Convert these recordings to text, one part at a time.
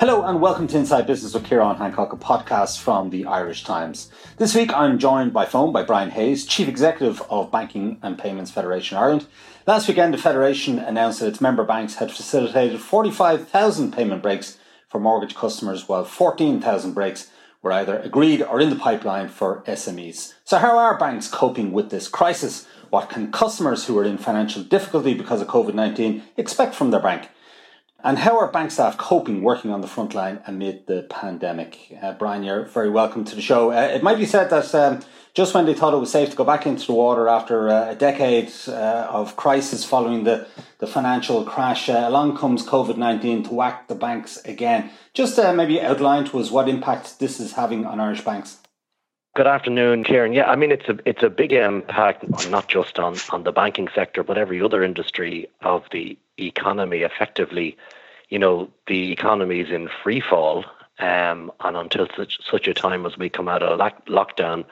Hello and welcome to Inside Business with Kieran Hancock, a podcast from the Irish Times. This week I'm joined by phone by Brian Hayes, Chief Executive of Banking and Payments Federation Ireland. Last weekend, the Federation announced that its member banks had facilitated 45,000 payment breaks for mortgage customers, while 14,000 breaks were either agreed or in the pipeline for SMEs. So, how are banks coping with this crisis? What can customers who are in financial difficulty because of COVID 19 expect from their bank? And how are bank staff coping working on the front line amid the pandemic? Uh, Brian, you're very welcome to the show. Uh, it might be said that um, just when they thought it was safe to go back into the water after uh, a decade uh, of crisis following the, the financial crash, uh, along comes COVID 19 to whack the banks again. Just uh, maybe outline to us what impact this is having on Irish banks. Good afternoon, Kieran. Yeah, I mean it's a it's a big impact not just on, on the banking sector but every other industry of the economy. Effectively, you know, the economy is in free fall, um, and until such such a time as we come out of lock, lockdown,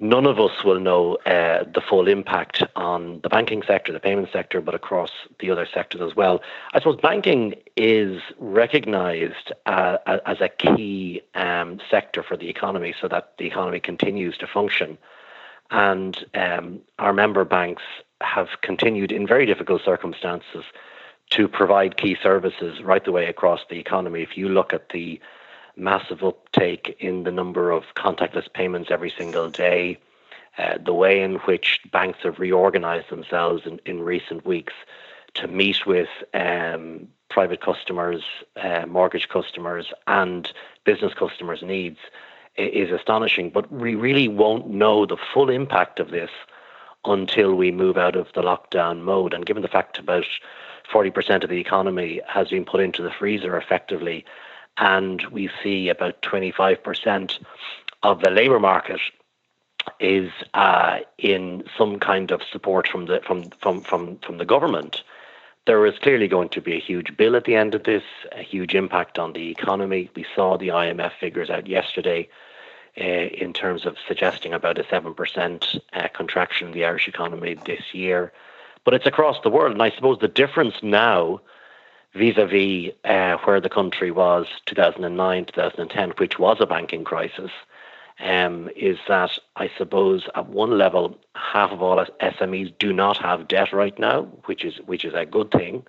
none of us will know uh, the full impact on the banking sector, the payment sector, but across the other sectors as well. I suppose banking is recognised uh, as a key um, sector for the economy, so that the economy continues to function. And um, our member banks have continued in very difficult circumstances to provide key services right the way across the economy. If you look at the massive uptake in the number of contactless payments every single day. Uh, the way in which banks have reorganized themselves in, in recent weeks to meet with um, private customers, uh, mortgage customers, and business customers' needs is astonishing. But we really won't know the full impact of this until we move out of the lockdown mode. And given the fact about 40% of the economy has been put into the freezer effectively, and we see about 25% of the labour market is uh, in some kind of support from the from from from from the government. There is clearly going to be a huge bill at the end of this, a huge impact on the economy. We saw the IMF figures out yesterday uh, in terms of suggesting about a 7% uh, contraction in the Irish economy this year. But it's across the world. And I suppose the difference now vis-a-vis uh, where the country was 2009, 2010, which was a banking crisis, um, is that I suppose at one level half of all SMEs do not have debt right now, which is which is a good thing.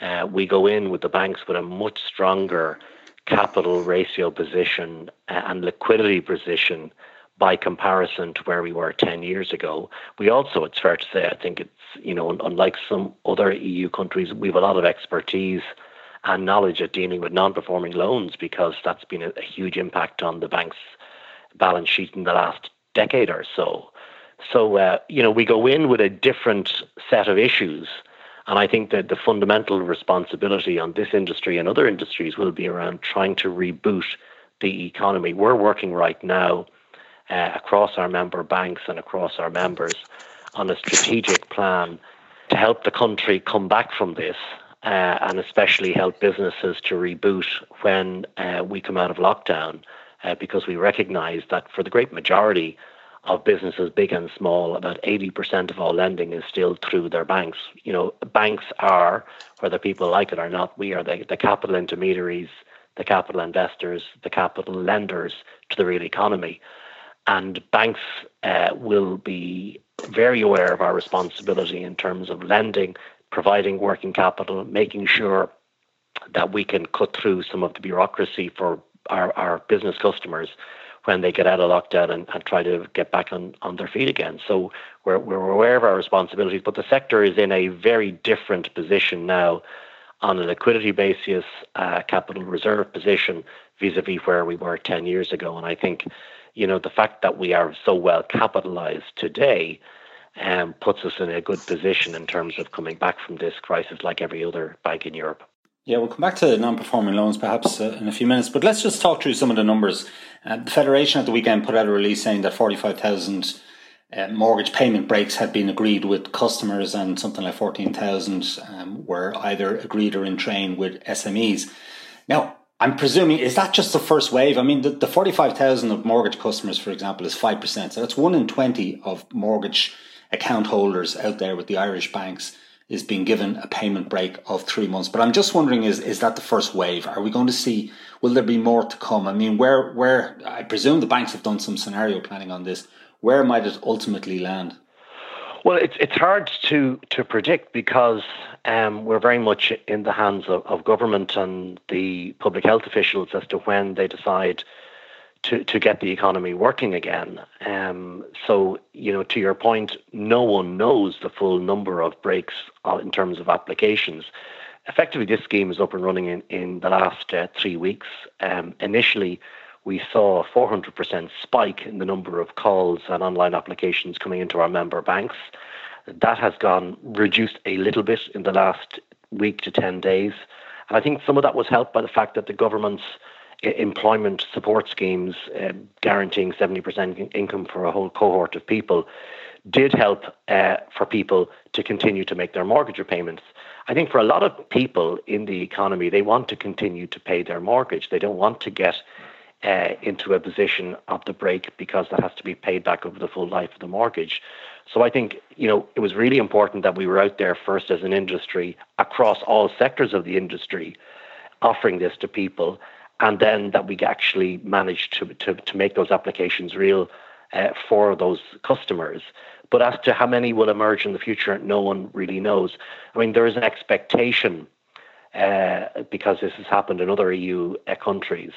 Uh, we go in with the banks with a much stronger capital ratio position uh, and liquidity position by comparison to where we were 10 years ago. We also, it's fair to say, I think it's, you know, unlike some other EU countries, we have a lot of expertise and knowledge at dealing with non performing loans because that's been a, a, huge impact on the bank's balance sheet in the last decade or so. So, uh, you know, we go in with a different set of issues. And I think that the fundamental responsibility on this industry and other industries will be around trying to reboot the economy. We're working right now uh, across our member banks and across our members on a strategic plan to help the country come back from this uh, and especially help businesses to reboot when uh, we come out of lockdown uh, because we recognize that for the great majority of businesses, big and small, about 80% of all lending is still through their banks. You know, banks are, whether people like it or not, we are the, the capital intermediaries, the capital investors, the capital lenders to the real economy. And banks uh, will be very aware of our responsibility in terms of lending, providing working capital, making sure that we can cut through some of the bureaucracy for our, our business customers when they get out of lockdown and, and try to get back on, on their feet again. So we're, we're aware of our responsibilities, but the sector is in a very different position now on a liquidity basis, uh, capital reserve position vis-a-vis where we were 10 years ago. And I think, you know, the fact that we are so well capitalized today um, puts us in a good position in terms of coming back from this crisis like every other bank in Europe. Yeah, we'll come back to non-performing loans perhaps uh, in a few minutes, but let's just talk through some of the numbers. Uh, the Federation at the weekend put out a release saying that 45,000 uh, mortgage payment breaks had been agreed with customers and something like 14,000 um, were either agreed or in train with SMEs. Now, I'm presuming, is that just the first wave? I mean, the, the 45,000 of mortgage customers, for example, is 5%. So that's 1 in 20 of mortgage account holders out there with the Irish banks is being given a payment break of three months. But I'm just wondering, is is that the first wave? Are we going to see? Will there be more to come? I mean, where where I presume the banks have done some scenario planning on this. Where might it ultimately land? Well, it's it's hard to to predict because um, we're very much in the hands of, of government and the public health officials as to when they decide to, to get the economy working again. Um, so, you know, to your point, no one knows the full number of breaks uh, in terms of applications. Effectively, this scheme is up and running in, in the last uh, three weeks. Um, initially, we saw a 400% spike in the number of calls and online applications coming into our member banks. That has gone reduced a little bit in the last week to 10 days. And I think some of that was helped by the fact that the government's employment support schemes uh, guaranteeing 70% income for a whole cohort of people did help uh, for people to continue to make their mortgage repayments. I think for a lot of people in the economy, they want to continue to pay their mortgage. They don't want to get uh, into a position of the break because that has to be paid back over the full life of the mortgage. So I think you know it was really important that we were out there first as an industry across all sectors of the industry, offering this to people and then that we actually managed to, to, to make those applications real uh, for those customers. But as to how many will emerge in the future, no one really knows. I mean, there is an expectation, uh, because this has happened in other EU uh, countries,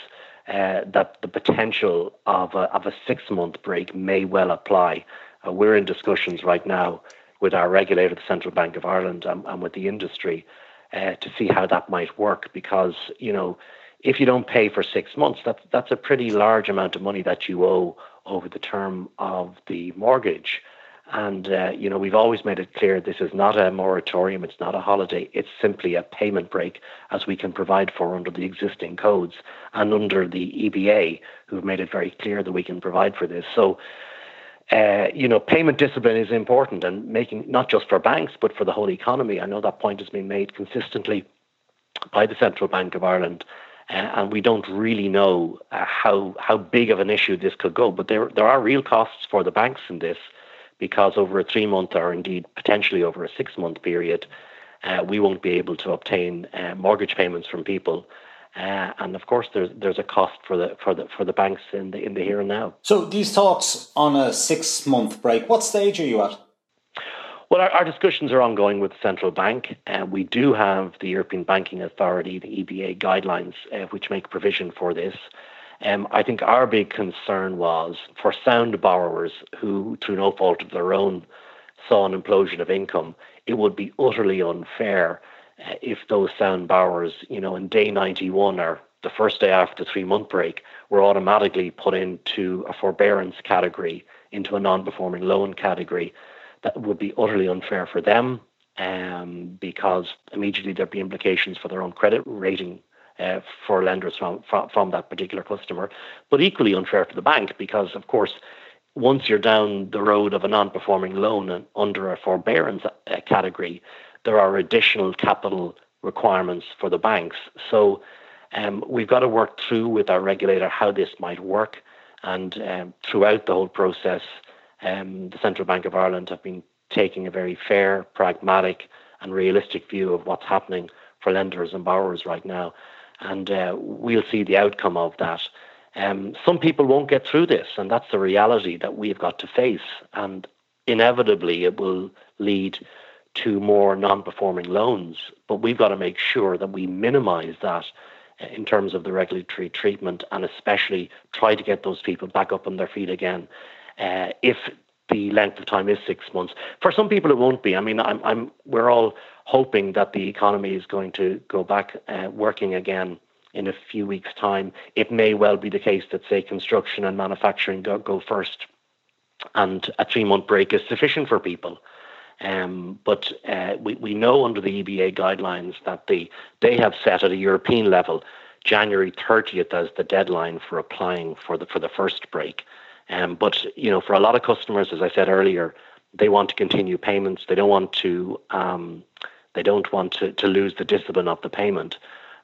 uh, that the potential of a, of a six month break may well apply. Uh, we're in discussions right now with our regulator, the Central Bank of Ireland, and, and with the industry uh, to see how that might work because, you know, if you don't pay for six months, that's that's a pretty large amount of money that you owe over the term of the mortgage. And uh, you know, we've always made it clear this is not a moratorium, it's not a holiday, it's simply a payment break, as we can provide for under the existing codes and under the EBA, who've made it very clear that we can provide for this. So. Uh, you know, payment discipline is important and making not just for banks but for the whole economy. I know that point has been made consistently by the Central Bank of Ireland uh, and we don't really know uh, how how big of an issue this could go. But there there are real costs for the banks in this, because over a three month or indeed potentially over a six month period, uh, we won't be able to obtain uh, mortgage payments from people. Uh, and of course, there's there's a cost for the for the for the banks in the in the here and now. So these talks on a six month break, what stage are you at? Well, our, our, discussions are ongoing with the central bank. Uh, we do have the European Banking Authority, the EBA guidelines, uh, which make provision for this. Um, I think our big concern was for sound borrowers who, through no fault of their own, saw an implosion of income. It would be utterly unfair if those sound borrowers, you know, in day 91 or the first day after the three month break, were automatically put into a forbearance category, into a non performing loan category that would be utterly unfair for them um, because immediately there'd be implications for their own credit rating uh, for lenders from, from, from that particular customer, but equally unfair for the bank because, of course, once you're down the road of a non-performing loan and under a forbearance uh, category, there are additional capital requirements for the banks. So um, we've got to work through with our regulator how this might work, and um, throughout the whole process, um, the Central Bank of Ireland have been taking a very fair, pragmatic, and realistic view of what's happening for lenders and borrowers right now. And uh, we'll see the outcome of that Um, some people won't get through this, and that's the reality that we've got to face. And inevitably, it will lead to more non performing loans. But we've got to make sure that we minimize that in terms of the regulatory treatment and especially try to get those people back up on their feet again. Uh, if the length of time is six months. For some people, it won't be. I mean, I'm, I'm, we're all hoping that the economy is going to go back uh, working again in a few weeks' time. It may well be the case that, say, construction and manufacturing go, go first, and a three month break is sufficient for people. Um, but uh, we, we know under the EBA guidelines that the, they have set at a European level January 30th as the deadline for applying for the for the first break. Um, but you know, for a lot of customers, as I said earlier, they want to continue payments. They don't want to um, they don't want to, to lose the discipline of the payment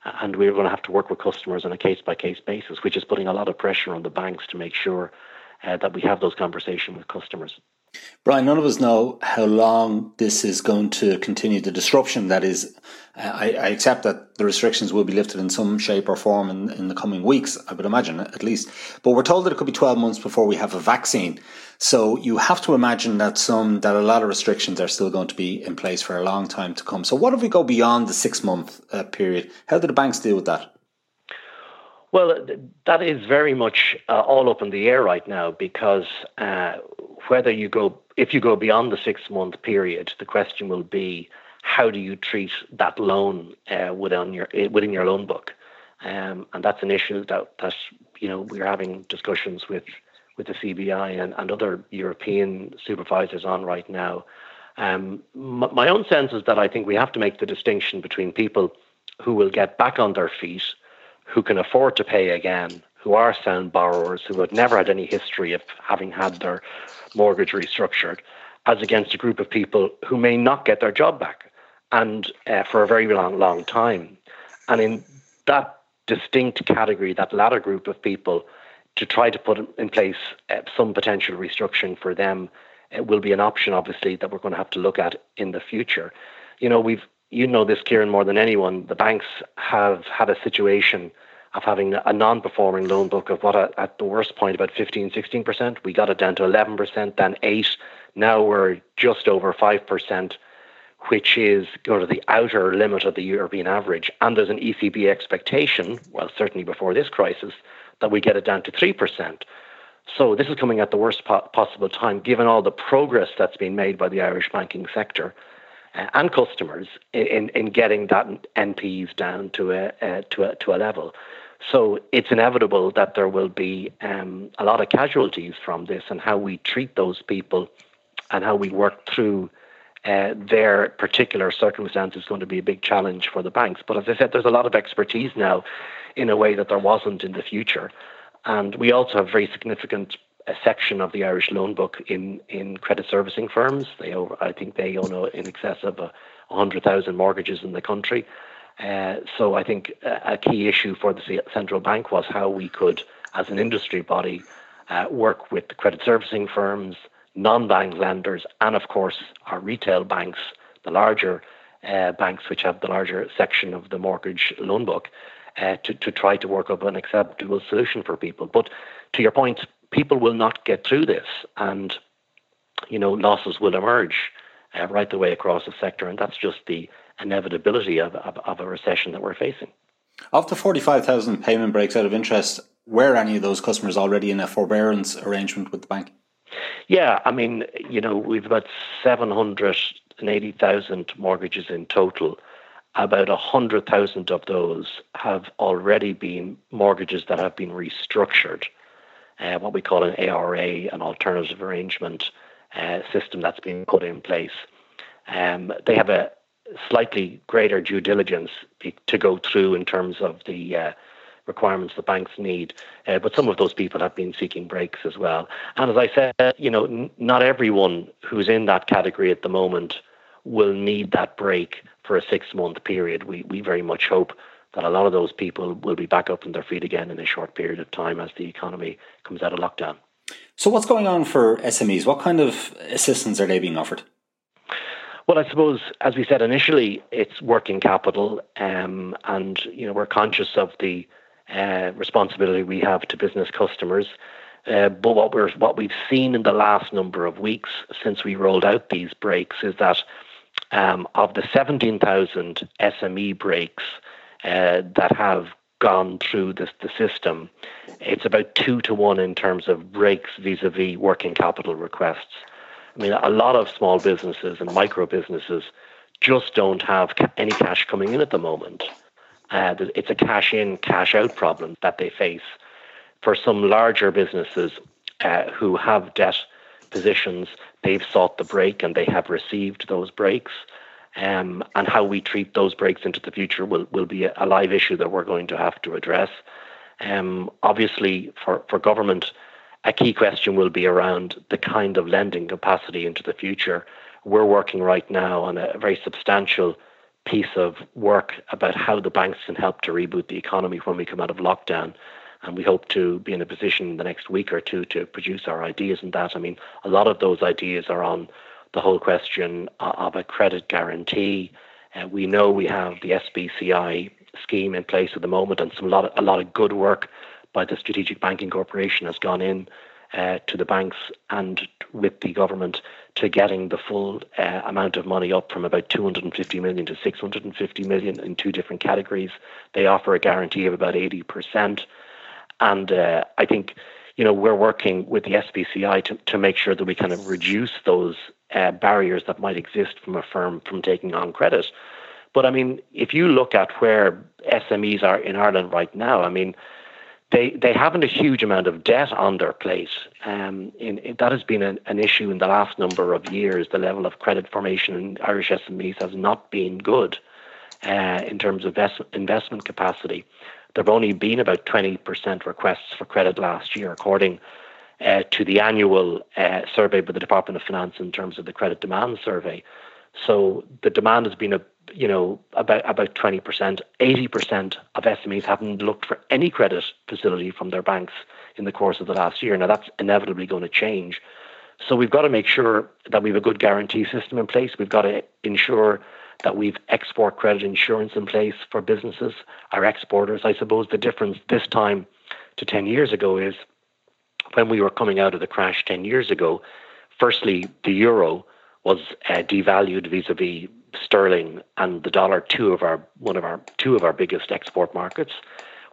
and we're going to have to work with customers on a case by case basis, which is putting a lot of pressure on the banks to make sure uh, that we have those conversations with customers. Brian, none of us know how long this is going to continue. The disruption that is, I, I, accept that the restrictions will be lifted in some shape or form in, in the coming weeks, I would imagine at least. But we're told that it could be 12 months before we have a vaccine. So you have to imagine that some, that a lot of restrictions are still going to be in place for a long time to come. So what if we go beyond the six month uh, period? How do the banks deal with that? Well, that is very much uh, all up in the air right now because uh, whether you go, if you go beyond the six month period, the question will be how do you treat that loan uh, within your within your loan book, um, and that's an issue that that you know we're having discussions with with the CBI and, and other European supervisors on right now. Um, my own sense is that I think we have to make the distinction between people who will get back on their feet who can afford to pay again, who are sound borrowers, who have never had any history of having had their mortgage restructured, as against a group of people who may not get their job back and uh, for a very long, long time. And in that distinct category, that latter group of people, to try to put in place uh, some potential restructuring for them it will be an option, obviously, that we're going to have to look at in the future. You know, we've you know this, Kieran, more than anyone. The banks have had a situation of having a non-performing loan book of what at the worst point about 15 16% we got it down to 11% then 8 now we're just over 5% which is sort of the outer limit of the European average. And there's an ECB expectation well certainly before this crisis that we get it down to 3% so this is coming at the worst po- possible time given all the progress that's been made by the Irish banking sector and customers in, in getting that NPEs down to a, uh, to a to a level. So it's inevitable that there will be um, a lot of casualties from this, and how we treat those people and how we work through uh, their particular circumstances is going to be a big challenge for the banks. But as I said, there's a lot of expertise now in a way that there wasn't in the future. And we also have very significant a section of the Irish loan book in, in credit servicing firms. They over, I think they own in excess of a 100,000 mortgages in the country. Uh, so I think a, key issue for the central bank was how we could, as an industry body, uh, work with the credit servicing firms, non-bank lenders, and of course our retail banks, the larger uh, banks which have the larger section of the mortgage loan book, uh, to, to try to work up an acceptable solution for people. But to your point, people will not get through this, and you know losses will emerge uh, right the way across the sector, and that's just the inevitability of, of, of a recession that we're facing. Of the forty-five thousand payment breaks out of interest, were any of those customers already in a forbearance arrangement with the bank? Yeah, I mean, you know, we've about seven hundred and eighty thousand mortgages in total. About 100,000 of those have already been mortgages that have been restructured uh, what we call an ARA, an alternative arrangement uh, system that's been put in place. Um, they have a slightly greater due diligence to go through in terms of the uh, requirements the banks need. Uh, but some of those people have been seeking breaks as well. And as I said, you know, n- not everyone who's in that category at the moment will need that break for a six month period. We, we very much hope that a lot of those people will be back up on their feet again in a short period of time as the economy comes out of lockdown. So, what's going on for SMEs? What kind of assistance are they being offered? Well, I suppose, as we said initially, it's working capital, um, and you know we're conscious of the uh, responsibility we have to business customers. Uh, but what we're what we've seen in the last number of weeks since we rolled out these breaks is that um, of the 17,000 SME breaks uh, that have gone through this, the system, it's about two to one in terms of breaks vis-a-vis working capital requests. I mean, a lot of small businesses and micro businesses just don't have any cash coming in at the moment. Uh, it's a cash in, cash out problem that they face. For some larger businesses uh, who have debt positions, they've sought the break and they have received those breaks. Um, and how we treat those breaks into the future will, will be a, live issue that we're going to have to address. Um, obviously, for, for government, a key question will be around the kind of lending capacity into the future. We're working right now on a very substantial piece of work about how the banks can help to reboot the economy when we come out of lockdown. And we hope to be in a position in the next week or two to produce our ideas on that. I mean, a lot of those ideas are on the whole question of a credit guarantee. Uh, we know we have the SBCI scheme in place at the moment, and some a lot of, a lot of good work by the Strategic Banking Corporation has gone in uh, to the banks and with the government to getting the full uh, amount of money up from about 250 million to 650 million in two different categories. They offer a guarantee of about 80%. And uh, I think, you know, we're working with the SBCI to, to make sure that we kind of reduce those uh, barriers that might exist from a firm from taking on credit. But I mean, if you look at where SMEs are in Ireland right now, I mean, they they haven't a huge amount of debt on their plate. Um, in, in, that has been an, an issue in the last number of years. The level of credit formation in Irish SMEs has not been good uh, in terms of invest, investment capacity. There have only been about 20% requests for credit last year, according uh, to the annual uh, survey by the Department of Finance in terms of the credit demand survey. So the demand has been a you know about about 20%. 80% of SMEs haven't looked for any credit facility from their banks in the course of the last year. Now that's inevitably going to change. So we've got to make sure that we have a good guarantee system in place. We've got to ensure that we've export credit insurance in place for businesses, our exporters. I suppose the difference this time to 10 years ago is when we were coming out of the crash 10 years ago, firstly, the euro was uh, devalued vis-a-vis sterling and the dollar, two of our one of our two of our biggest export markets.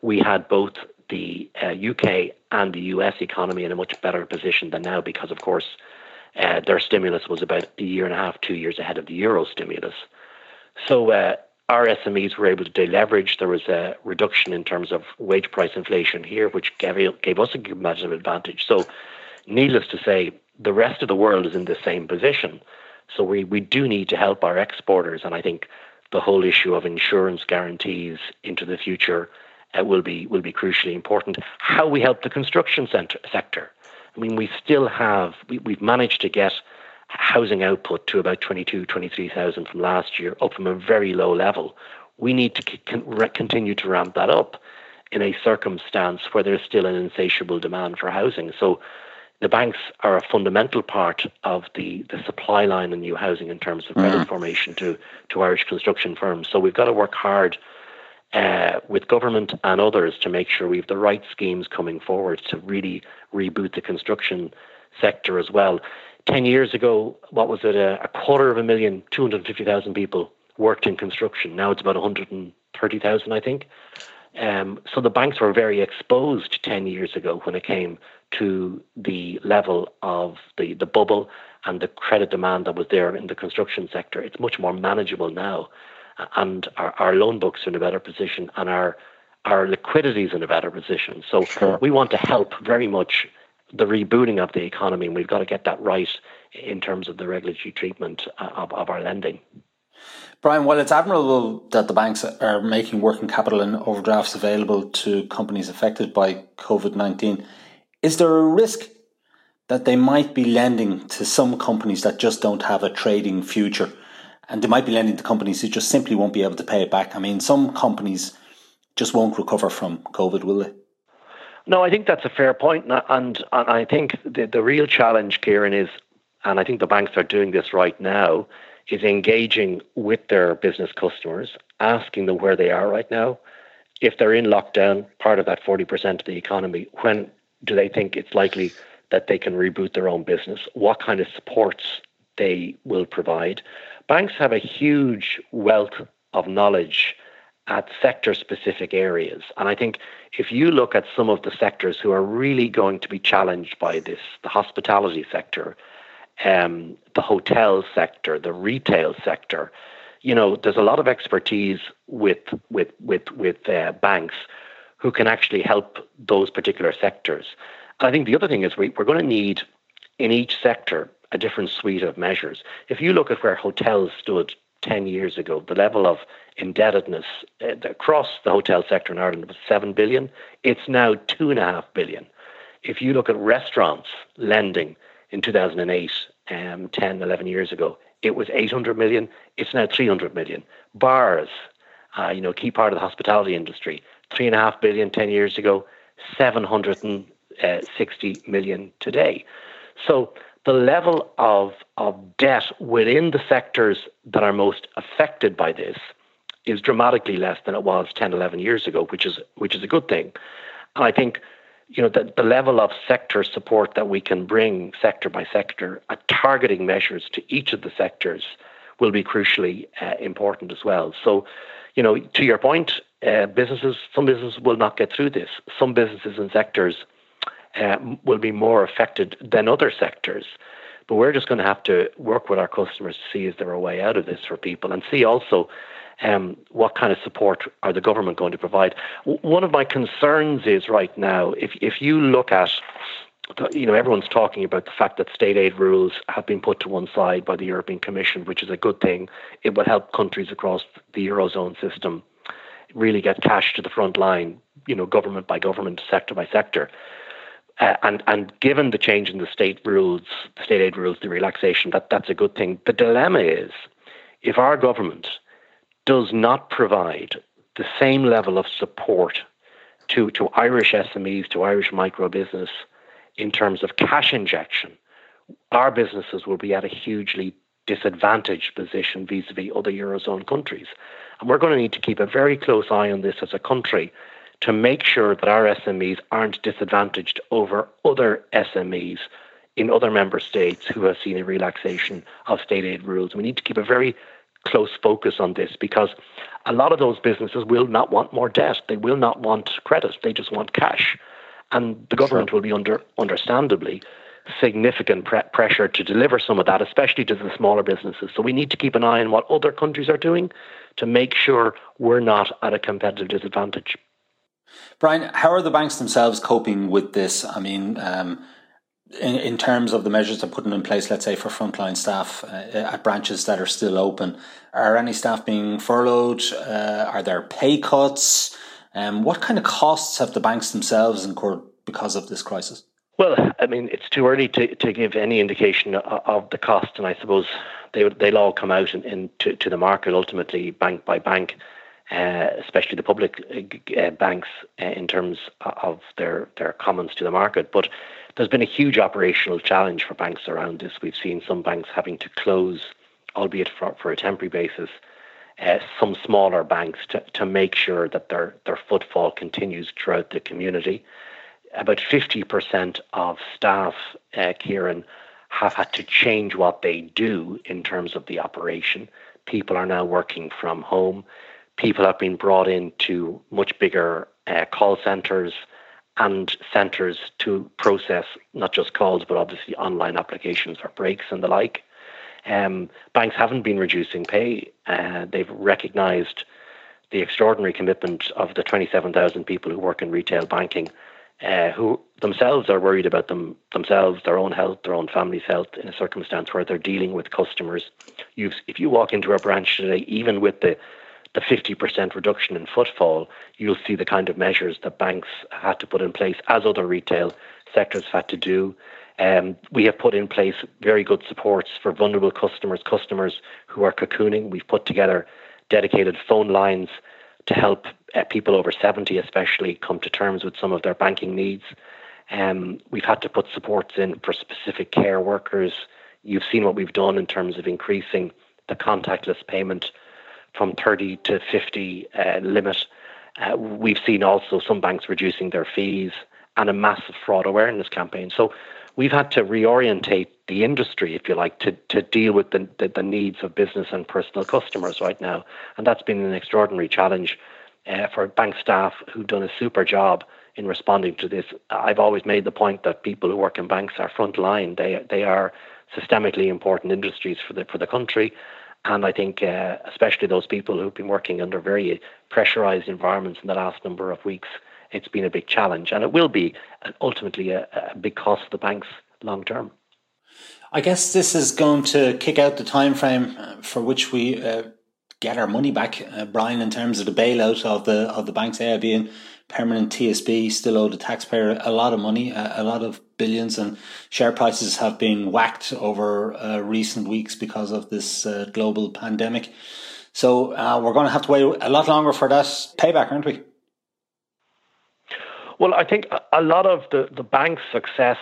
We had both the uh, UK and the US economy in a much better position than now because, of course, uh, their stimulus was about a year and a half, two years ahead of the euro stimulus. So uh, our SMEs were able to deleverage. There was a reduction in terms of wage price inflation here, which gave, gave us a competitive advantage. So, needless to say, the rest of the world is in the same position. So, we, we do need to help our exporters. And I think the whole issue of insurance guarantees into the future uh, will be will be crucially important. How we help the construction center, sector. I mean, we still have we, we've managed to get housing output to about 22, 23,000 from last year, up from a very low level. We need to continue to ramp that up in a circumstance where there's still an insatiable demand for housing. So the banks are a fundamental part of the, the supply line in new housing in terms of credit mm. formation to, to Irish construction firms. So we've got to work hard uh, with government and others to make sure we have the right schemes coming forward to really reboot the construction sector as well. 10 years ago, what was it, a, a quarter of a million, 250,000 people worked in construction. Now it's about 130,000, I think. Um, so the banks were very exposed 10 years ago when it came to the level of the, the bubble and the credit demand that was there in the construction sector. It's much more manageable now. And our, our loan books are in a better position and our, our liquidity is in a better position. So sure. we want to help very much the rebooting of the economy, and we've got to get that right in terms of the regulatory treatment uh, of, of our lending. Brian, while it's admirable that the banks are making working capital and overdrafts available to companies affected by COVID 19, is there a risk that they might be lending to some companies that just don't have a trading future? And they might be lending to companies who just simply won't be able to pay it back. I mean, some companies just won't recover from COVID, will they? No, I think that's a fair point, and and, I think the the real challenge, Kieran, is, and I think the banks are doing this right now, is engaging with their business customers, asking them where they are right now, if they're in lockdown, part of that 40% of the economy, when do they think it's likely that they can reboot their own business? What kind of supports they will provide? Banks have a huge wealth of knowledge at sector specific areas. And I think if you look at some of the sectors who are really going to be challenged by this, the hospitality sector, um, the hotel sector, the retail sector, you know, there's a lot of expertise with with with with uh, banks who can actually help those particular sectors. And I think the other thing is we, we're going to need in each sector a different suite of measures. If you look at where hotels stood 10 years ago, the level of indebtedness uh, across the hotel sector in Ireland was 7 billion. It's now 2.5 billion. If you look at restaurants lending in 2008, um, 10, 11 years ago, it was 800 million. It's now 300 million. Bars, uh, you know, key part of the hospitality industry, 3.5 billion 10 years ago, 760 uh, today. So the level of, of debt within the sectors that are most affected by this is dramatically less than it was 10, 11 years ago, which is which is a good thing. And I think you know the, the level of sector support that we can bring sector by sector at targeting measures to each of the sectors will be crucially uh, important as well. So, you know, to your point, uh, businesses, some businesses will not get through this. Some businesses and sectors uh, will be more affected than other sectors. But we're just going to have to work with our customers to see is there a way out of this for people and see also um, what kind of support are the government going to provide. W- one of my concerns is right now, if, if you look at you know, everyone's talking about the fact that state aid rules have been put to one side by the European Commission, which is a good thing. It will help countries across the Eurozone system really get cash to the front line, you know, government by government, sector by sector. Uh, and and given the change in the state rules, state aid rules, the relaxation, that that's a good thing. The dilemma is, if our government does not provide the same level of support to to Irish SMEs, to Irish micro business, in terms of cash injection, our businesses will be at a hugely disadvantaged position vis-a-vis other eurozone countries, and we're going to need to keep a very close eye on this as a country to make sure that our SMEs aren't disadvantaged over other SMEs in other member states who have seen a relaxation of state aid rules. We need to keep a very close focus on this because a lot of those businesses will not want more debt. They will not want credit. They just want cash. And the government sure. will be under, understandably, significant pre- pressure to deliver some of that, especially to the smaller businesses. So we need to keep an eye on what other countries are doing to make sure we're not at a competitive disadvantage. Brian, how are the banks themselves coping with this? I mean, um, in, in terms of the measures they're putting in place, let's say for frontline staff uh, at branches that are still open, are any staff being furloughed? Uh, are there pay cuts? Um, what kind of costs have the banks themselves incurred because of this crisis? Well, I mean, it's too early to, to give any indication of, the cost, and I suppose they they'll all come out in, in to, to the market ultimately, bank by bank uh, especially the public uh, uh, banks, uh, in terms of their, their comments to the market. But there's been a huge operational challenge for banks around this. We've seen some banks having to close, albeit for, for a temporary basis, uh, some smaller banks to, to make sure that their, their footfall continues throughout the community. About 50% of staff, uh, Kieran, have had to change what they do in terms of the operation. People are now working from home people have been brought into much bigger uh, call centres and centres to process not just calls but obviously online applications for breaks and the like. Um, banks haven't been reducing pay. Uh, they've recognised the extraordinary commitment of the 27,000 people who work in retail banking, uh, who themselves are worried about them themselves, their own health, their own family's health, in a circumstance where they're dealing with customers. You've, if you walk into a branch today, even with the the 50% reduction in footfall, you'll see the kind of measures that banks had to put in place, as other retail sectors had to do. Um, we have put in place very good supports for vulnerable customers, customers who are cocooning. We've put together dedicated phone lines to help uh, people over 70, especially, come to terms with some of their banking needs. Um, we've had to put supports in for specific care workers. You've seen what we've done in terms of increasing the contactless payment from 30 to 50 uh, limit. Uh, we've seen also some banks reducing their fees and a massive fraud awareness campaign. So we've had to reorientate the industry, if you like, to, to deal with the, the, the needs of business and personal customers right now. And that's been an extraordinary challenge uh, for bank staff who've done a super job in responding to this. I've always made the point that people who work in banks are frontline. They they are systemically important industries for the for the country, and I think uh, especially those people who've been working under very pressurized environments in the last number of weeks, it's been a big challenge, and it will be ultimately a, a big cost to the banks long term. I guess this is going to kick out the time frame uh, for which we uh, get our money back, uh, Brian, in terms of the bailout of the of the banks, AIB and permanent TSB, still owe the taxpayer a lot of money, a, a lot of billions, and share prices have been whacked over uh, recent weeks because of this uh, global pandemic. So uh, we're going to have to wait a lot longer for that payback, aren't we? Well, I think a lot of the, the bank's success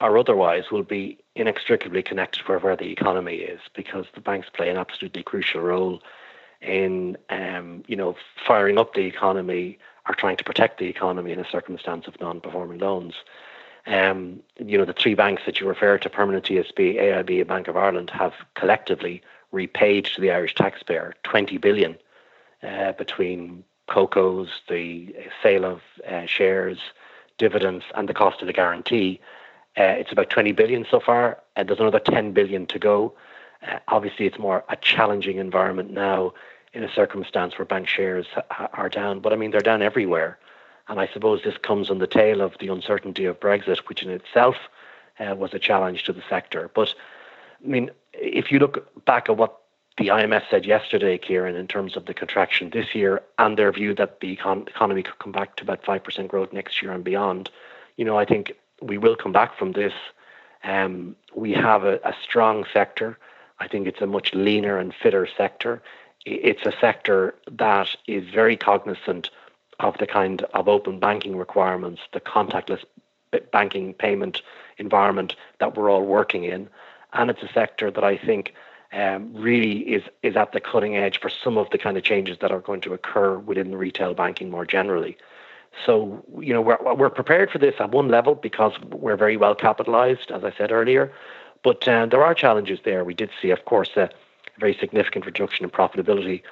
or otherwise will be inextricably connected with where the economy is because the banks play an absolutely crucial role in um, you know firing up the economy or trying to protect the economy in a circumstance of non-performing loans. Um, you know the three banks that you refer to, Permanent TSB, AIB, and Bank of Ireland, have collectively repaid to the Irish taxpayer 20 billion uh, between CoCos, the sale of uh, shares, dividends, and the cost of the guarantee. Uh, it's about 20 billion so far, and there's another 10 billion to go. Uh, obviously, it's more a challenging environment now in a circumstance where bank shares ha- are down. But I mean, they're down everywhere. And I suppose this comes on the tail of the uncertainty of Brexit, which in itself uh, was a challenge to the sector. But I mean, if you look back at what the IMF said yesterday, Kieran, in terms of the contraction this year and their view that the econ- economy could come back to about 5% growth next year and beyond, you know, I think we will come back from this. Um, we have a, a strong sector. I think it's a much leaner and fitter sector it's a sector that is very cognizant of the kind of open banking requirements, the contactless banking payment environment that we're all working in. And it's a sector that I think um, really is, is at the cutting edge for some of the kind of changes that are going to occur within retail banking more generally. So, you know, we're, we're prepared for this at one level because we're very well capitalized, as I said earlier. But uh, there are challenges there. We did see, of course, uh, very significant reduction in profitability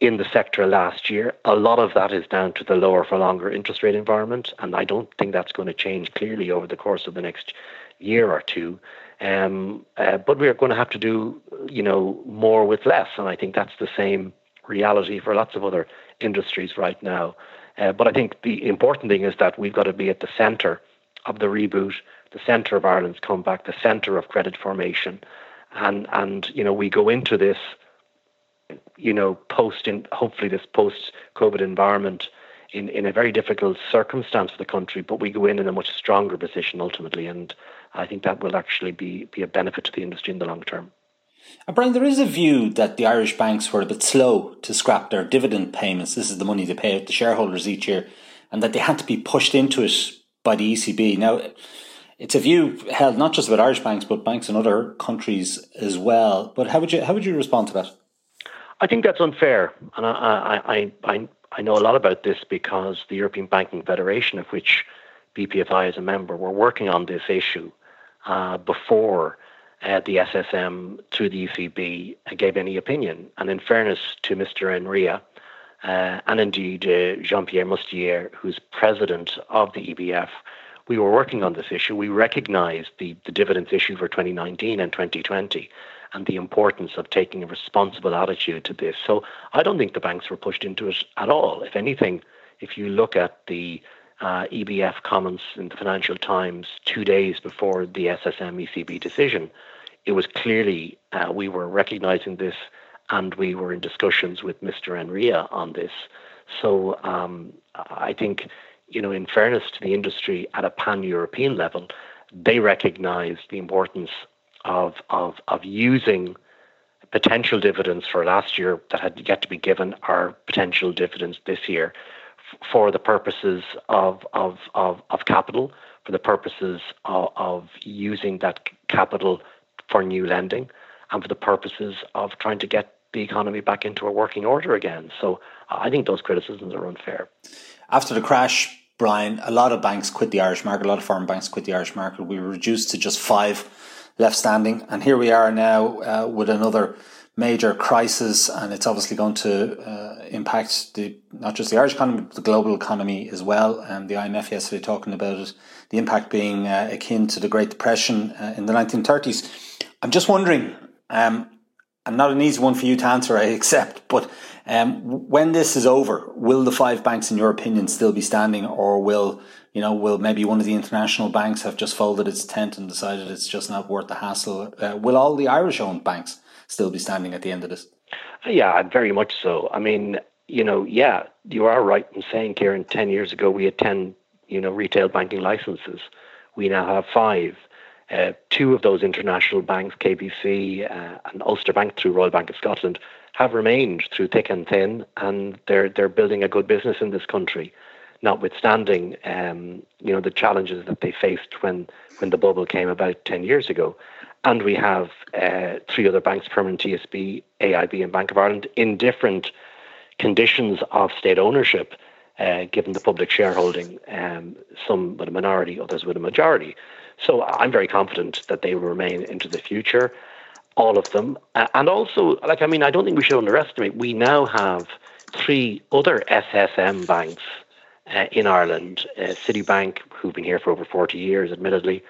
in the sector last year. A lot of that is down to the lower for longer interest rate environment, and I don't think that's going to change clearly over the course of the next year or two. Um, uh, but we are going to have to do, you know, more with less, and I think that's the same reality for lots of other industries right now. Uh, but I think the important thing is that we've got to be at the centre of the reboot, the centre of Ireland's comeback, the centre of credit formation, and and you know we go into this you know post in hopefully this post covid environment in in a very difficult circumstance for the country but we go in in a much stronger position ultimately and i think that will actually be be a benefit to the industry in the long term uh, Brian, there is a view that the Irish banks were a bit slow to scrap their dividend payments. This is the money they pay out to shareholders each year, and that they had to be pushed into it by the ECB. Now, it's a view held not just about Irish banks, but banks in other countries as well. But how would you how would you respond to that? I think that's unfair, and I I I, I know a lot about this because the European Banking Federation, of which BPFI is a member, were working on this issue uh, before uh, the SSM through the ECB gave any opinion. And in fairness to Mr. Enria, uh, and indeed uh, Jean Pierre Mustier, who's president of the EBF, we were working on this issue, we recognized the, the dividends issue for 2019 and 2020 and the importance of taking a responsible attitude to this. So I don't think the banks were pushed into it at all. If anything, if you look at the uh, EBF comments in the Financial Times two days before the SSM ECB decision, it was clearly uh, we were recognizing this and we were in discussions with Mr. Enria on this. So um, I think you know, in fairness to the industry at a pan-European level, they recognise the importance of of of using potential dividends for last year that had yet to be given or potential dividends this year for the purposes of of of, of capital, for the purposes of, of using that capital for new lending, and for the purposes of trying to get the economy back into a working order again. So I think those criticisms are unfair. After the crash, Brian, a lot of banks quit the Irish market. A lot of foreign banks quit the Irish market. We were reduced to just five left standing, and here we are now uh, with another major crisis, and it's obviously going to uh, impact the not just the Irish economy, but the global economy as well. And the IMF yesterday talking about it, the impact being uh, akin to the Great Depression uh, in the 1930s. I'm just wondering, um, and not an easy one for you to answer, I accept, but um, when this is over, will the five banks, in your opinion, still be standing, or will you know will maybe one of the international banks have just folded its tent and decided it's just not worth the hassle? Uh, will all the Irish-owned banks still be standing at the end of this? Yeah, very much so. I mean, you know, yeah, you are right in saying, Ciarán. Ten years ago, we had ten, you know, retail banking licenses. We now have five. Uh, two of those international banks, KBC uh, and Ulster Bank through Royal Bank of Scotland, have remained through thick and thin, and they're they're building a good business in this country, notwithstanding um, you know the challenges that they faced when when the bubble came about ten years ago, and we have uh, three other banks, Permanent TSB, AIB, and Bank of Ireland, in different conditions of state ownership. Uh, given the public shareholding, um, some with a minority, others with a majority. So I'm very confident that they will remain into the future all of them. Uh, and also, like, I mean, I don't think we should underestimate, we now have three other SSM banks uh, in Ireland uh, Citibank, who've been here for over 40 years, admittedly,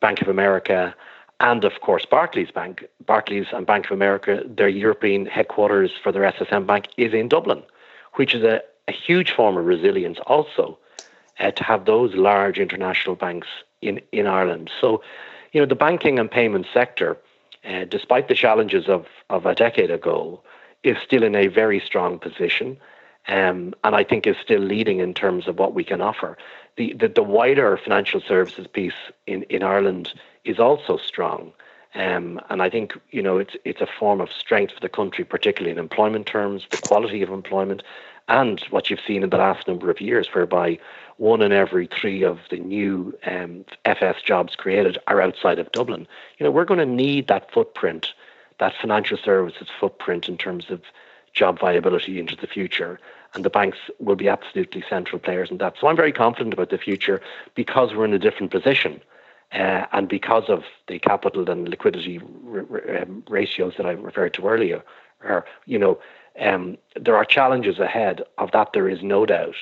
Bank of America, and of course Barclays Bank. Barclays and Bank of America, their European headquarters for their SSM bank is in Dublin, which is a, a huge form of resilience also uh, to have those large international banks in, in Ireland. So, you know, the banking and payment sector uh, despite the challenges of, of a decade ago, is still in a very strong position. Um, and I think is still leading in terms of what we can offer. The, the, the wider financial services piece in, in Ireland is also strong. Um, and I think you know it's it's a form of strength for the country, particularly in employment terms, the quality of employment, and what you've seen in the last number of years, whereby one in every three of the new um, FS jobs created are outside of Dublin. You know, we're going to need that footprint, that financial services footprint in terms of job viability into the future. And the banks will be absolutely central players in that. So I'm very confident about the future because we're in a different position. Uh, and because of the capital and liquidity r- um, ratios that I referred to earlier, are, you know, um, there are challenges ahead of that, there is no doubt.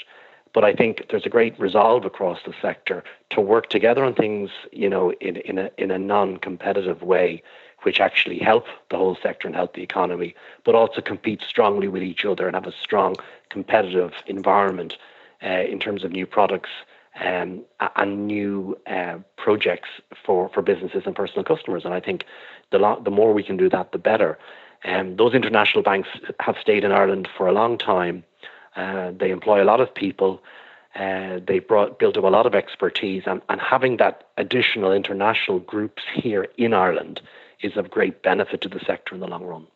But I think there's a great resolve across the sector to work together on things, you know, in, in a in a non-competitive way, which actually help the whole sector and help the economy, but also compete strongly with each other and have a strong competitive environment uh, in terms of new products um, and new uh, projects for, for businesses and personal customers. And I think the the more we can do that, the better. Um, those international banks have stayed in Ireland for a long time. Uh, they employ a lot of people. Uh, they brought built up a lot of expertise, and, and having that additional international groups here in Ireland is of great benefit to the sector in the long run.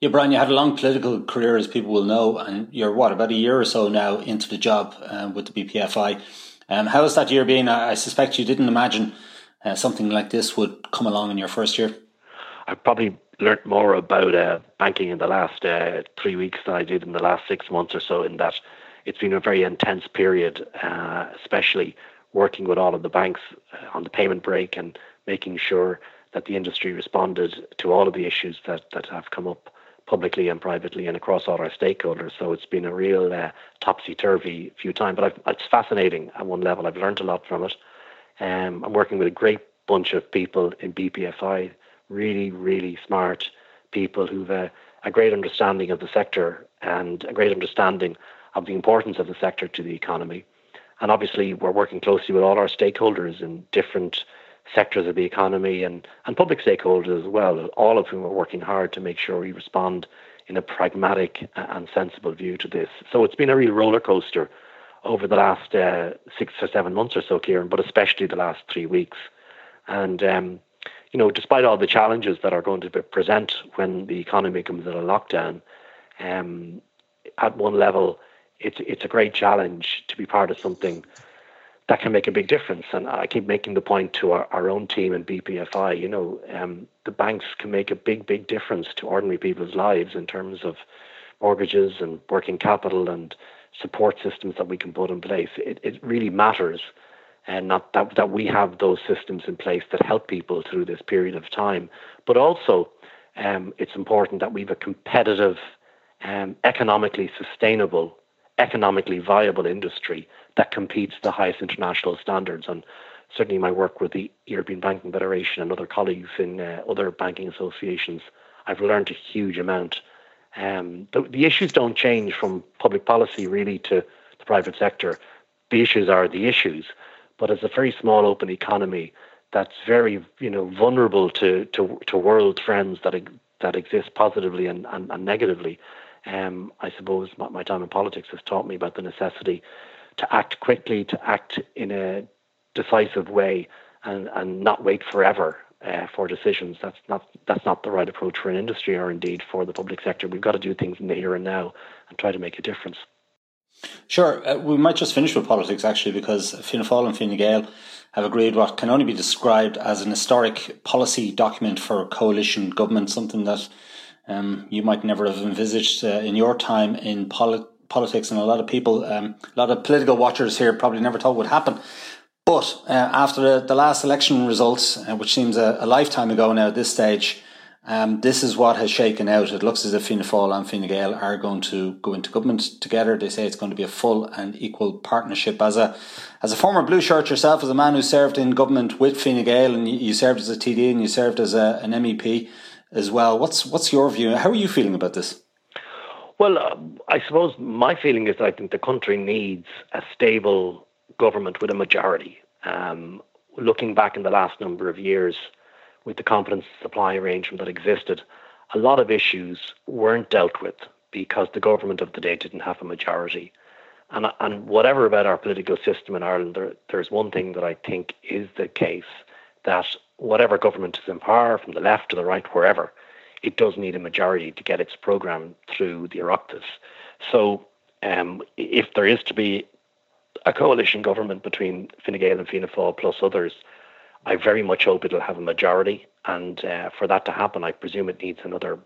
Yeah, Brian, you had a long political career, as people will know, and you're what about a year or so now into the job uh, with the BPFI. Um, how has that year been? I, I suspect you didn't imagine uh, something like this would come along in your first year. I probably learnt more about uh, banking in the last uh, three weeks than I did in the last six months or so. In that, it's been a very intense period, uh, especially working with all of the banks uh, on the payment break and making sure that the industry responded to all of the issues that that have come up publicly and privately and across all our stakeholders. So it's been a real uh, topsy turvy few times, but I've, it's fascinating at one level. I've learned a lot from it. Um, I'm working with a great bunch of people in BPFI really, really smart people who've a, a great understanding of the sector and a great understanding of the importance of the sector to the economy. And obviously, we're working closely with all our stakeholders in different sectors of the economy and, and public stakeholders as well, all of whom are working hard to make sure we respond in a pragmatic and sensible view to this. So it's been a real roller coaster over the last uh, six or seven months or so, Ciarán, but especially the last three weeks. And um, you know, despite all the challenges that are going to present when the economy comes in a lockdown, um, at one level, it's it's a great challenge to be part of something that can make a big difference. And I keep making the point to our, our own team in BPFI, you know, um, the banks can make a big, big difference to ordinary people's lives in terms of mortgages and working capital and support systems that we can put in place. It, it really matters and not that, that we have those systems in place that help people through this period of time. But also, um, it's important that we have a competitive, um, economically sustainable, economically viable industry that competes the highest international standards. And certainly, my work with the European Banking Federation and other colleagues in uh, other banking associations, I've learned a huge amount. Um, the, the issues don't change from public policy really to the private sector. The issues are the issues but as a very small open economy that's very you know vulnerable to to, to world trends that that exist positively and, and, and negatively. Um, I suppose my, my time in politics has taught me about the necessity to act quickly, to act in a decisive way, and, and not wait forever uh, for decisions. That's not that's not the right approach for an industry or indeed for the public sector. We've got to do things in the here and now and try to make a difference. Sure. Uh, we might just finish with politics actually, because Fianna Fáil and Fine Gael have agreed what can only be described as an historic policy document for coalition government, something that um, you might never have envisaged uh, in your time in poli- politics, and a lot of people, um, a lot of political watchers here probably never thought would happen. But uh, after the, the, last election results, uh, which seems a, a lifetime ago now at this stage, um, this is what has shaken out. It looks as if Fianna Fáil and Fine Gael are going to go into government together. They say it's going to be a full and equal partnership. As a as a former blue shirt yourself, as a man who served in government with Fine Gael, and you served as a TD and you served as a, an MEP as well. What's what's your view? How are you feeling about this? Well, uh, I suppose my feeling is I think the country needs a stable government with a majority. Um, looking back in the last number of years with the confidence supply arrangement that existed, a lot of issues weren't dealt with because the government of the day didn't have a majority. And, and whatever about our political system in Ireland, there, there's one thing that I think is the case that whatever government is in power, from the left to the right, wherever, it does need a majority to get its programme through the Oireachtas. So um, if there is to be a coalition government between Fine Gael and Fianna Fáil plus others, I very much hope it'll have a majority. And uh, for that to happen, I presume it needs another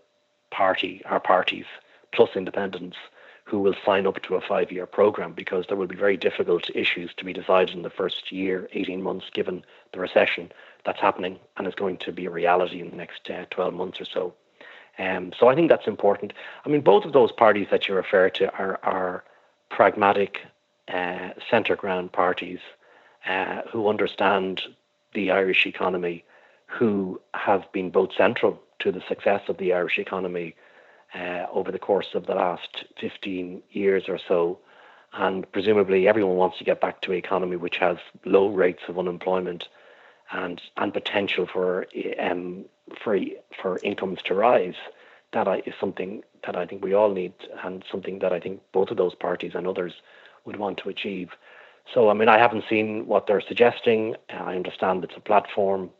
party, our parties, plus independents, who will sign up to a five year programme because there will be very difficult issues to be decided in the first year, 18 months, given the recession that's happening and is going to be a reality in the next uh, 12 months or so. Um, so I think that's important. I mean, both of those parties that you refer to are, are pragmatic, uh, centre ground parties uh, who understand the Irish economy who have been both central to the success of the Irish economy uh, over the course of the last 15 years or so. And presumably, everyone wants to get back to an economy which has low rates of unemployment and and potential for um, for for incomes to rise. That is something that I think we all need, and something that I think both of those parties and others would want to achieve. So, I mean, I haven't seen what they're suggesting. I understand it's a platform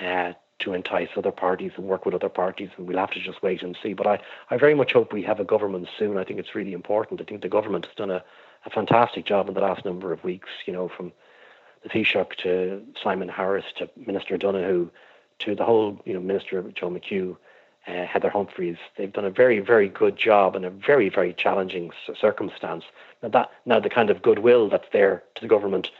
uh, to entice other parties and work with other parties, and we'll have to just wait and see. But I, I very much hope we have a government soon. I think it's really important. I think the government has done a, a fantastic job in the last number of weeks, you know, from the Taoiseach to Simon Harris to Minister Donohoe to the whole, you know, Minister Joe McHugh uh, Heather Humphreys. They've done a very, very good job in a very, very challenging circumstance. Now that now the kind of goodwill that's there to the government,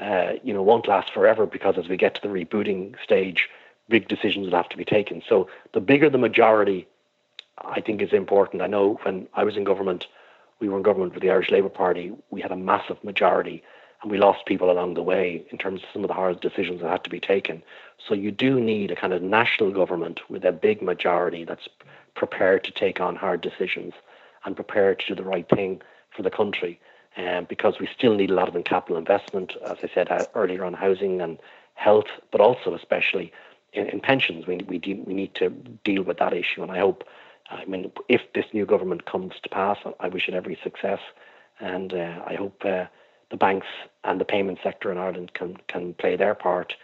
uh, you know, won't last forever because as we get to the rebooting stage, big decisions will have to be taken. So the bigger the majority, I think is important. I know when I was in government, we were in government with the Irish Labour Party. We had a massive majority and we lost people along the way in terms of some of the hard decisions that had to be taken. So you do need a kind of national government with a big majority that's prepared to take on hard decisions and prepared to do the right thing for the country. Um, because we still need a lot of capital investment, as I said uh, earlier on housing and health, but also especially in, in pensions. We we, de- we need to deal with that issue, and I hope. I mean, if this new government comes to pass, I wish it every success, and uh, I hope uh, the banks and the payment sector in Ireland can can play their part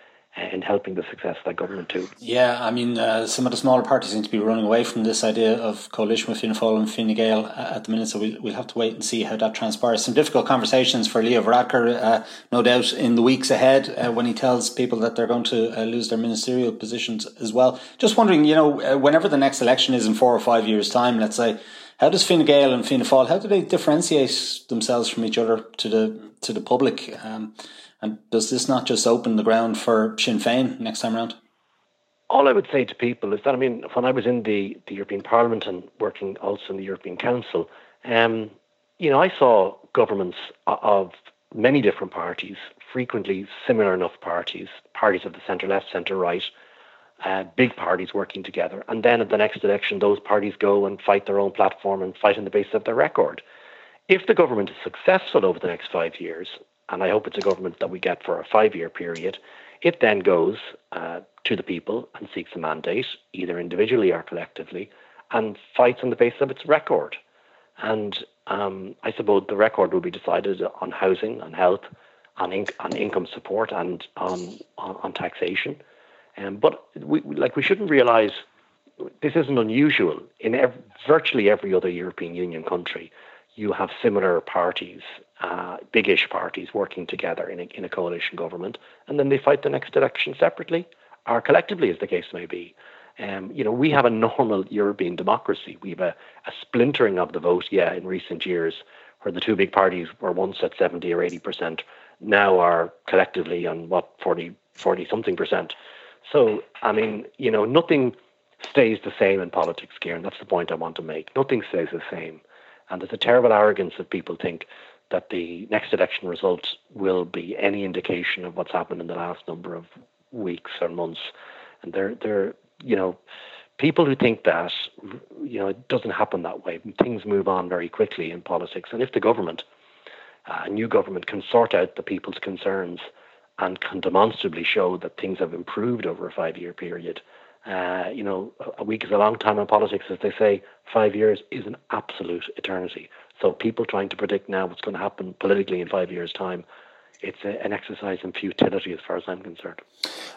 in helping the success of that government too. Yeah, I mean, uh, some of the smaller parties seem to be running away from this idea of coalition with Fianna Fáil and Fine Gael uh, at the minute, so we'll, we'll have to wait and see how that transpires. Some difficult conversations for Leo Varadkar, uh, no doubt, in the weeks ahead uh, when he tells people that they're going to uh, lose their ministerial positions as well. Just wondering, you know, uh, whenever the next election is in four or five years' time, let's say, how does Fine Gael and Fianna Fáil, how do they differentiate themselves from each other to the to the public? Um, and does this not just open the ground for Sinn Féin next time around? All I would say to people is that I mean, when I was in the, the European Parliament and working also in the European Council, um, you know, I saw governments of many different parties, frequently similar enough parties, parties of the centre left, centre right, uh, big parties working together. And then at the next election, those parties go and fight their own platform and fight on the basis of their record. If the government is successful over the next five years, and I hope it's a government that we get for a five year period. It then goes uh, to the people and seeks a mandate, either individually or collectively, and fights on the basis of its record. And um, I suppose the record will be decided on housing, on health, on, on income support, and on, on, on taxation. Um, but we, like we shouldn't realise this isn't unusual in virtually every other European Union country you have similar parties, uh, biggish parties working together in a, in a coalition government, and then they fight the next election separately or collectively, as the case may be. Um, you know, we have a normal European democracy. We have a, a splintering of the vote, yeah, in recent years, where the two big parties were once at 70 or 80 percent, now are collectively on what, 40, 40 something percent. So, I mean, you know, nothing stays the same in politics, Ciarán. That's the point I want to make. Nothing stays the same. And there's a terrible arrogance that people think that the next election result will be any indication of what's happened in the last number of weeks or months. And they're, they're you know, people who think that, you know, it doesn't happen that way. Things move on very quickly in politics. And if the government, uh, a new government, can sort out the people's concerns and can demonstrably show that things have improved over a five year period, uh, you know, a week is a long time in politics, as they say. Five years is an absolute eternity. So people trying to predict now what's going to happen politically in five years' time it's a, an exercise in futility as far as I'm concerned.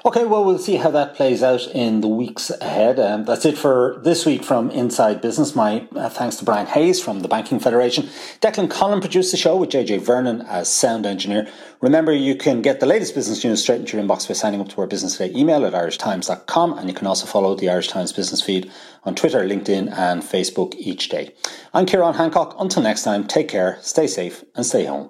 Okay, well, we'll see how that plays out in the weeks ahead. Um, that's it for this week from Inside Business. My uh, thanks to Brian Hayes from the Banking Federation. Declan Conlon produced the show with JJ Vernon as sound engineer. Remember, you can get the latest business news straight into your inbox by signing up to our Business Today email at irishtimes.com, and you can also follow the Irish Times business feed on Twitter, LinkedIn, and Facebook each day. I'm Ciarán Hancock. Until next time, take care, stay safe, and stay home.